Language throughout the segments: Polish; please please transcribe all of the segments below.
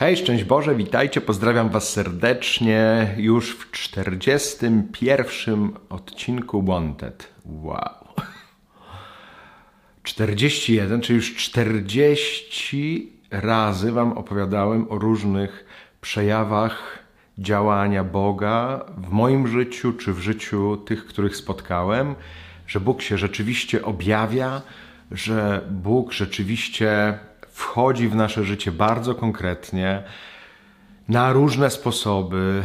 Hej, szczęść Boże, witajcie, pozdrawiam Was serdecznie już w 41 odcinku Wanted. Wow. 41, czyli już 40 razy Wam opowiadałem o różnych przejawach działania Boga w moim życiu czy w życiu tych, których spotkałem, że Bóg się rzeczywiście objawia, że Bóg rzeczywiście wchodzi w nasze życie bardzo konkretnie, na różne sposoby,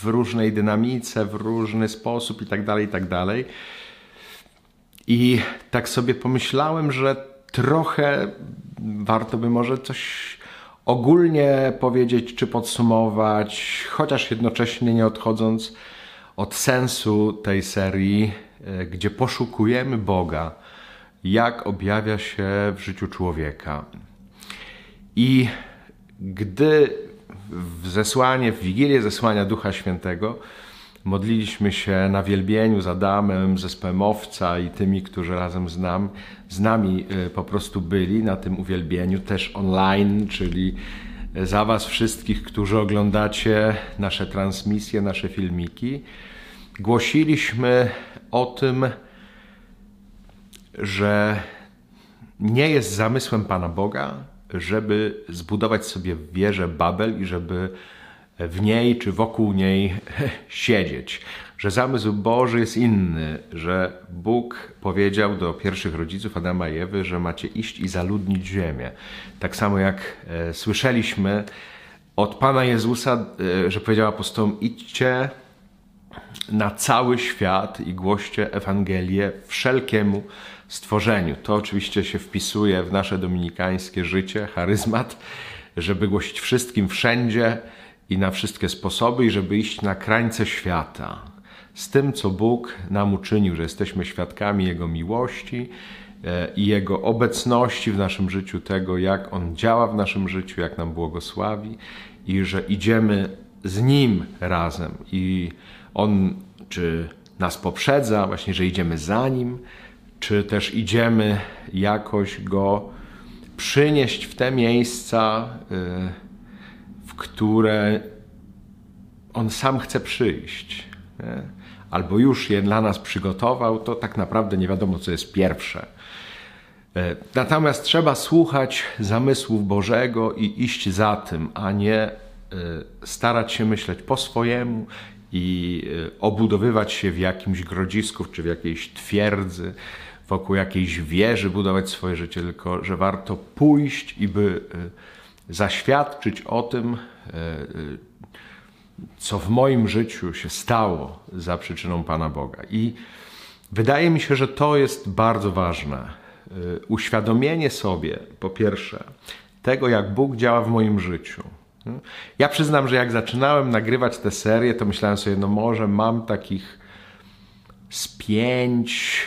w różnej dynamice, w różny sposób i tak dalej, i tak. I tak sobie pomyślałem, że trochę warto by może coś ogólnie powiedzieć czy podsumować, chociaż jednocześnie nie odchodząc od sensu tej serii, e, gdzie poszukujemy Boga, jak objawia się w życiu człowieka. I gdy w zesłanie, w Wigilię zesłania Ducha Świętego modliliśmy się na wielbieniu z Adamem, zespołem Owca i tymi, którzy razem z, nam, z nami e, po prostu byli na tym uwielbieniu, też online, czyli za Was wszystkich, którzy oglądacie nasze transmisje, nasze filmiki. Głosiliśmy o tym, że nie jest zamysłem Pana Boga, żeby zbudować sobie wieżę Babel i żeby w niej czy wokół niej siedzieć. Że zamysł Boży jest inny, że Bóg powiedział do pierwszych rodziców Adama i Ewy, że macie iść i zaludnić ziemię. Tak samo jak e, słyszeliśmy od Pana Jezusa, e, że powiedział apostołom: idźcie na cały świat i głoście Ewangelię wszelkiemu stworzeniu. To oczywiście się wpisuje w nasze dominikańskie życie, charyzmat, żeby głosić wszystkim wszędzie i na wszystkie sposoby, i żeby iść na krańce świata. Z tym, co Bóg nam uczynił, że jesteśmy świadkami Jego miłości e, i Jego obecności w naszym życiu, tego, jak On działa w naszym życiu, jak nam błogosławi, i że idziemy z Nim razem. I On czy nas poprzedza, właśnie, że idziemy za Nim, czy też idziemy jakoś Go przynieść w te miejsca, y, w które On sam chce przyjść. Albo już je dla nas przygotował, to tak naprawdę nie wiadomo, co jest pierwsze. Y, natomiast trzeba słuchać zamysłów Bożego i iść za tym, a nie y, starać się myśleć po swojemu i obudowywać się w jakimś grodzisku czy w jakiejś twierdzy, wokół jakiejś wieży budować swoje życie, tylko że warto pójść i by e, zaświadczyć o tym, e, e, co w moim życiu się stało za przyczyną Pana Boga. I wydaje mi się, że to jest bardzo ważne. Uświadomienie sobie, po pierwsze, tego, jak Bóg działa w moim życiu. Ja przyznam, że jak zaczynałem nagrywać tę serię, to myślałem sobie, no może mam takich z pięć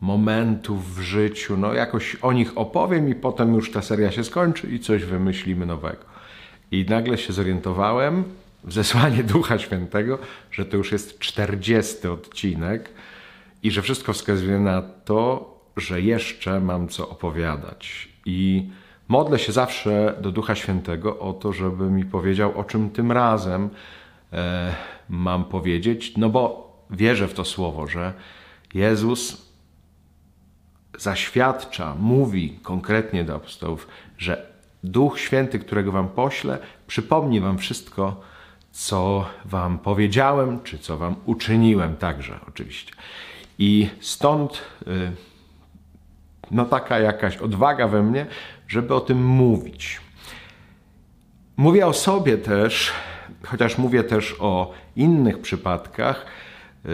momentów w życiu, no jakoś o nich opowiem i potem już ta seria się skończy i coś wymyślimy nowego. I nagle się zorientowałem w zesłanie Ducha Świętego, że to już jest 40 odcinek i że wszystko wskazuje na to, że jeszcze mam co opowiadać. I modlę się zawsze do Ducha Świętego o to, żeby mi powiedział, o czym tym razem e, mam powiedzieć, no bo wierzę w to słowo, że Jezus zaświadcza, mówi konkretnie do apostołów, że Duch Święty, którego wam poślę, przypomni wam wszystko, co wam powiedziałem, czy co wam uczyniłem także oczywiście. I stąd y, no taka jakaś odwaga we mnie, żeby o tym mówić. Mówię o sobie też, chociaż mówię też o innych przypadkach y,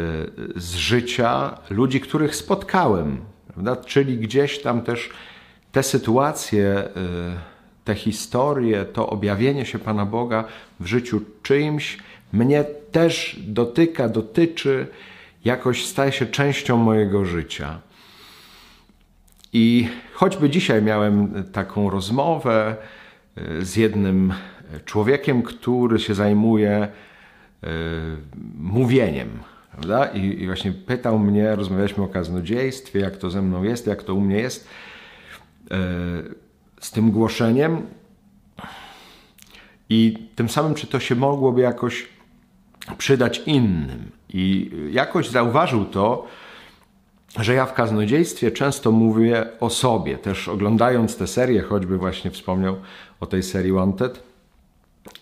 z życia ludzi, których spotkałem Prawda? Czyli gdzieś tam też te sytuacje, y, te historie, to objawienie się Pana Boga w życiu czyimś mnie też dotyka, dotyczy, jakoś staje się częścią mojego życia. I choćby dzisiaj miałem taką rozmowę y, z jednym człowiekiem, który się zajmuje y, mówieniem, Prawda? I, I, właśnie pytał mnie, rozmawialiśmy o kaznodziejstwie, jak to ze mną jest, jak to u mnie jest, e, z tym głoszeniem. I tym samym, czy to się mogłoby jakoś przydać innym. I jakoś zauważył to, że ja w kaznodziejstwie często mówię o sobie, też oglądając tę serię, choćby właśnie wspomniał o tej serii Wanted,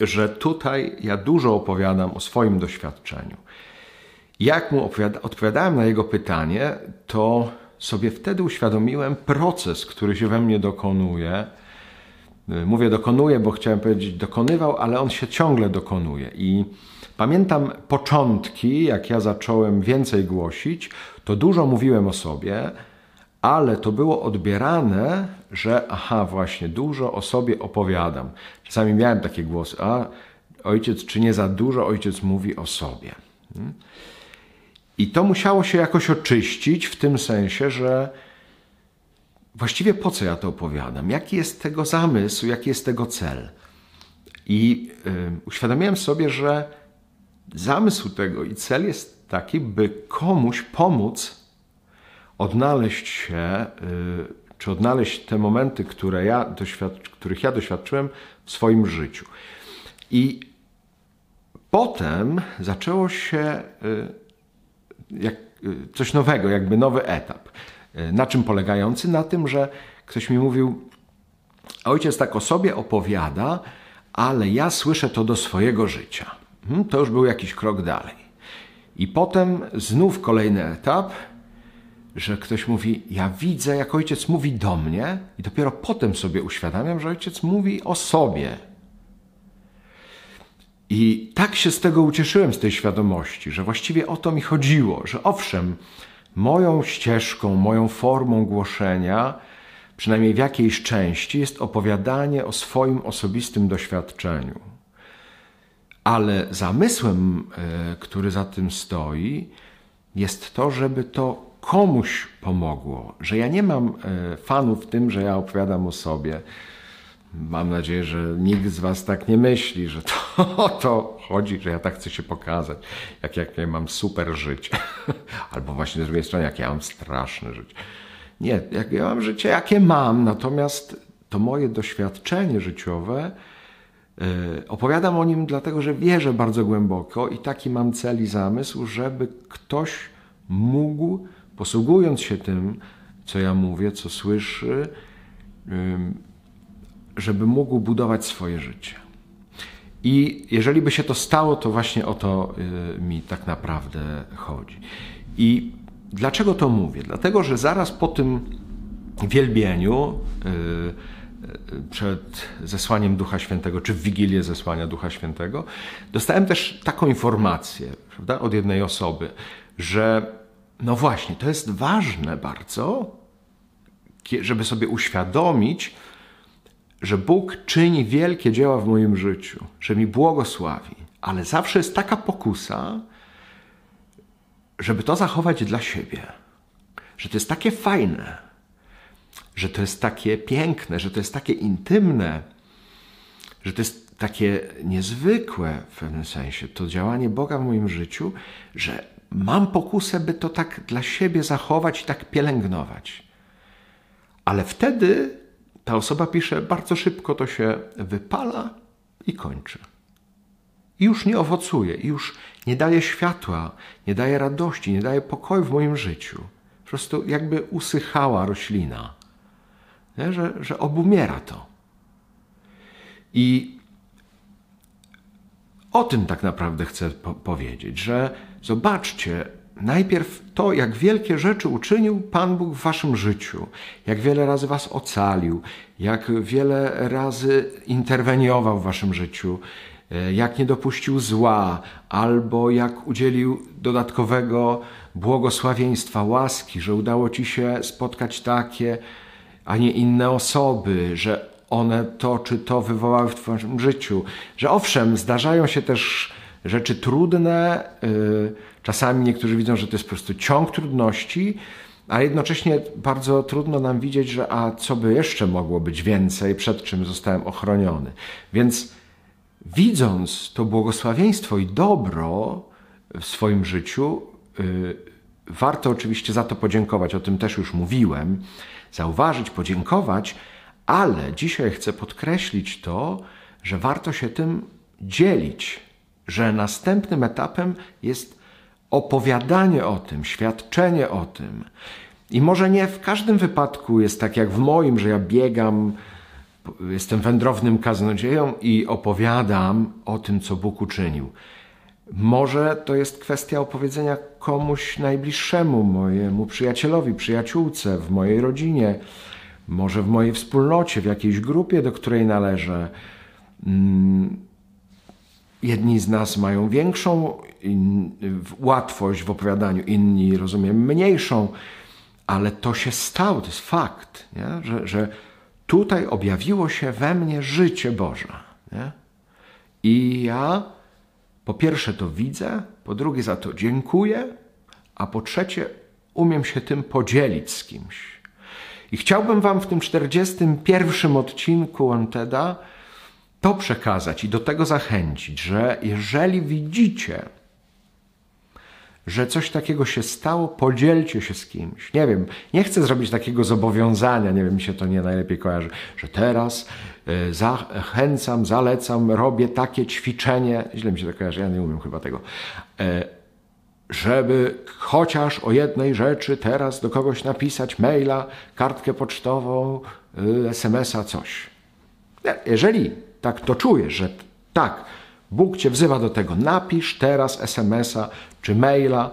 że tutaj ja dużo opowiadam o swoim doświadczeniu. Jak mu odpowiadałem na jego pytanie, to sobie wtedy uświadomiłem proces, który się we mnie dokonuje. Mówię dokonuje, bo chciałem powiedzieć dokonywał, ale on się ciągle dokonuje. I pamiętam początki, jak ja zacząłem więcej głosić, to dużo mówiłem o sobie, ale to było odbierane, że aha, właśnie dużo o sobie opowiadam. Czasami miałem takie głosy, a ojciec, czy nie za dużo ojciec mówi o sobie. Hmm? I to musiało się jakoś oczyścić w tym sensie, że właściwie po co ja to opowiadam? Jaki jest tego zamysł, jaki jest tego cel? I y, uświadomiłem sobie, że zamysł tego i cel jest taki, by komuś pomóc odnaleźć się, y, czy odnaleźć te momenty, które ja doświadcz, których ja doświadczyłem w swoim życiu. I potem zaczęło się y, jak, y, coś nowego, jakby nowy etap. Y, na czym polegający? Na tym, że ktoś mi mówił, ojciec tak o sobie opowiada, ale ja słyszę to do swojego życia. Hmm, to już był jakiś krok dalej. I potem znów kolejny etap, że ktoś mówi, ja widzę, jak ojciec mówi do mnie, i dopiero potem sobie uświadamiam, że ojciec mówi o sobie, i tak się z tego ucieszyłem, z tej świadomości, że właściwie o to mi chodziło, że owszem, moją ścieżką, moją formą głoszenia, przynajmniej w jakiejś części, jest opowiadanie o swoim osobistym doświadczeniu. Ale zamysłem, e, który za tym stoi, jest to, żeby to komuś pomogło, że ja nie mam e, fanów w tym, że ja opowiadam o sobie, Mam nadzieję, że nikt z Was tak nie myśli, że to o to chodzi, że ja tak chcę się pokazać, jak, jak ja mam super życie. Albo właśnie z drugiej strony, jak ja mam straszne życie. Nie, jak ja mam życie, jakie mam, natomiast to moje doświadczenie życiowe, yy, opowiadam o nim dlatego, że wierzę bardzo głęboko i taki mam cel i zamysł, żeby ktoś mógł, posługując się tym, co ja mówię, co słyszy, yy, żeby mógł budować swoje życie. I jeżeli by się to stało, to właśnie o to y, mi tak naprawdę chodzi. I dlaczego to mówię? Dlatego, że zaraz po tym wielbieniu y, y, przed zesłaniem Ducha Świętego, czy w Wigilię zesłania Ducha Świętego, dostałem też taką informację prawda, od jednej osoby, że no właśnie, to jest ważne bardzo, żeby sobie uświadomić, że Bóg czyni wielkie dzieła w moim życiu, że mi błogosławi, ale zawsze jest taka pokusa, żeby to zachować dla siebie, że to jest takie fajne, że to jest takie piękne, że to jest takie intymne, że to jest takie niezwykłe w pewnym sensie, to działanie Boga w moim życiu, że mam pokusę, by to tak dla siebie zachować i tak pielęgnować. Ale wtedy ta osoba pisze, bardzo szybko to się wypala i kończy. I już nie owocuje, i już nie daje światła, nie daje radości, nie daje pokoju w moim życiu. Po prostu jakby usychała roślina, nie? Że, że obumiera to. I o tym tak naprawdę chcę po powiedzieć, że zobaczcie, najpierw to, jak wielkie rzeczy uczynił Pan Bóg w waszym życiu, jak wiele razy was ocalił, jak wiele razy interweniował w waszym życiu, e, jak nie dopuścił zła, albo jak udzielił dodatkowego błogosławieństwa, łaski, że udało ci się spotkać takie, a nie inne osoby, że one to czy to wywołały w twoim życiu, że owszem, zdarzają się też rzeczy trudne, yy, Czasami niektórzy widzą, że to jest po prostu ciąg trudności, a jednocześnie bardzo trudno nam widzieć, że a co by jeszcze mogło być więcej, przed czym zostałem ochroniony. Więc widząc to błogosławieństwo i dobro w swoim życiu, yy, warto oczywiście za to podziękować, o tym też już mówiłem, zauważyć, podziękować, ale dzisiaj chcę podkreślić to, że warto się tym dzielić, że następnym etapem jest opowiadanie o tym, świadczenie o tym. I może nie w każdym wypadku jest tak jak w moim, że ja biegam, jestem wędrownym kaznodzieją i opowiadam o tym, co Bóg uczynił. Może to jest kwestia opowiedzenia komuś najbliższemu, mojemu przyjacielowi, przyjaciółce, w mojej rodzinie, może w mojej wspólnocie, w jakiejś grupie, do której należę. Jedni z nas mają większą łatwość w opowiadaniu, inni, rozumiem, mniejszą, ale to się stało, to jest fakt, nie? Że, że tutaj objawiło się we mnie życie Boże. Nie? I ja po pierwsze to widzę, po drugie za to dziękuję, a po trzecie umiem się tym podzielić z kimś. I chciałbym Wam w tym 41 odcinku Onteda to przekazać i do tego zachęcić, że jeżeli widzicie, że coś takiego się stało, podzielcie się z kimś. Nie wiem, nie chcę zrobić takiego zobowiązania, nie wiem, mi się to nie najlepiej kojarzy, że teraz y, zachęcam, zalecam, robię takie ćwiczenie, źle mi się to kojarzy, ja nie umiem chyba tego, y, żeby chociaż o jednej rzeczy teraz do kogoś napisać maila, kartkę pocztową, y, SMS-a, coś. Jeżeli tak to czujesz, że tak, Bóg cię wzywa do tego, napisz teraz SMS-a czy maila,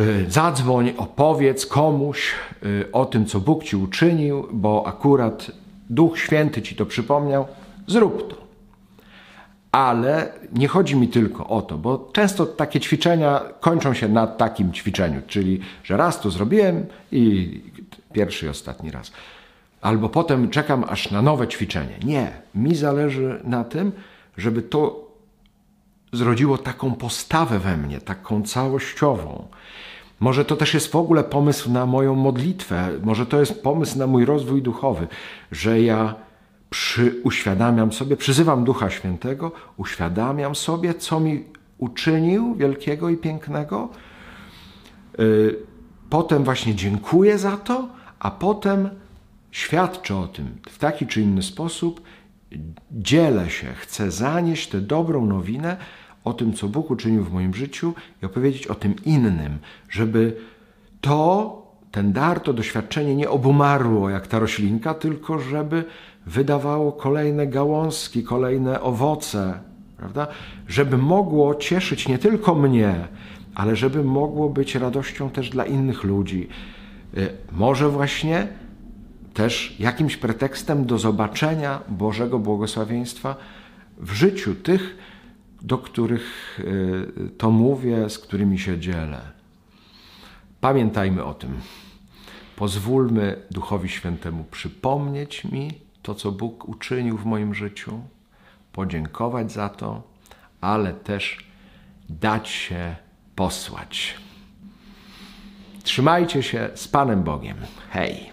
y, zadzwoń, opowiedz komuś y, o tym, co Bóg ci uczynił, bo akurat Duch Święty ci to przypomniał, zrób to. Ale nie chodzi mi tylko o to, bo często takie ćwiczenia kończą się na takim ćwiczeniu, czyli że raz to zrobiłem i pierwszy i ostatni raz. Albo potem czekam aż na nowe ćwiczenie. Nie, mi zależy na tym, żeby to zrodziło taką postawę we mnie, taką całościową. Może to też jest w ogóle pomysł na moją modlitwę, może to jest pomysł na mój rozwój duchowy, że ja przy, uświadamiam sobie, przyzywam Ducha Świętego, uświadamiam sobie, co mi uczynił wielkiego i pięknego. Y, potem właśnie dziękuję za to, a potem świadczę o tym w taki czy inny sposób, dzielę się, chcę zanieść tę dobrą nowinę o tym, co Bóg uczynił w moim życiu i opowiedzieć o tym innym, żeby to, ten dar, to doświadczenie nie obumarło jak ta roślinka, tylko żeby wydawało kolejne gałązki, kolejne owoce, prawda? Żeby mogło cieszyć nie tylko mnie, ale żeby mogło być radością też dla innych ludzi. Y, może właśnie też jakimś pretekstem do zobaczenia Bożego błogosławieństwa w życiu tych, do których y, to mówię, z którymi się dzielę. Pamiętajmy o tym. Pozwólmy Duchowi Świętemu przypomnieć mi to, co Bóg uczynił w moim życiu, podziękować za to, ale też dać się posłać. Trzymajcie się z Panem Bogiem. Hej!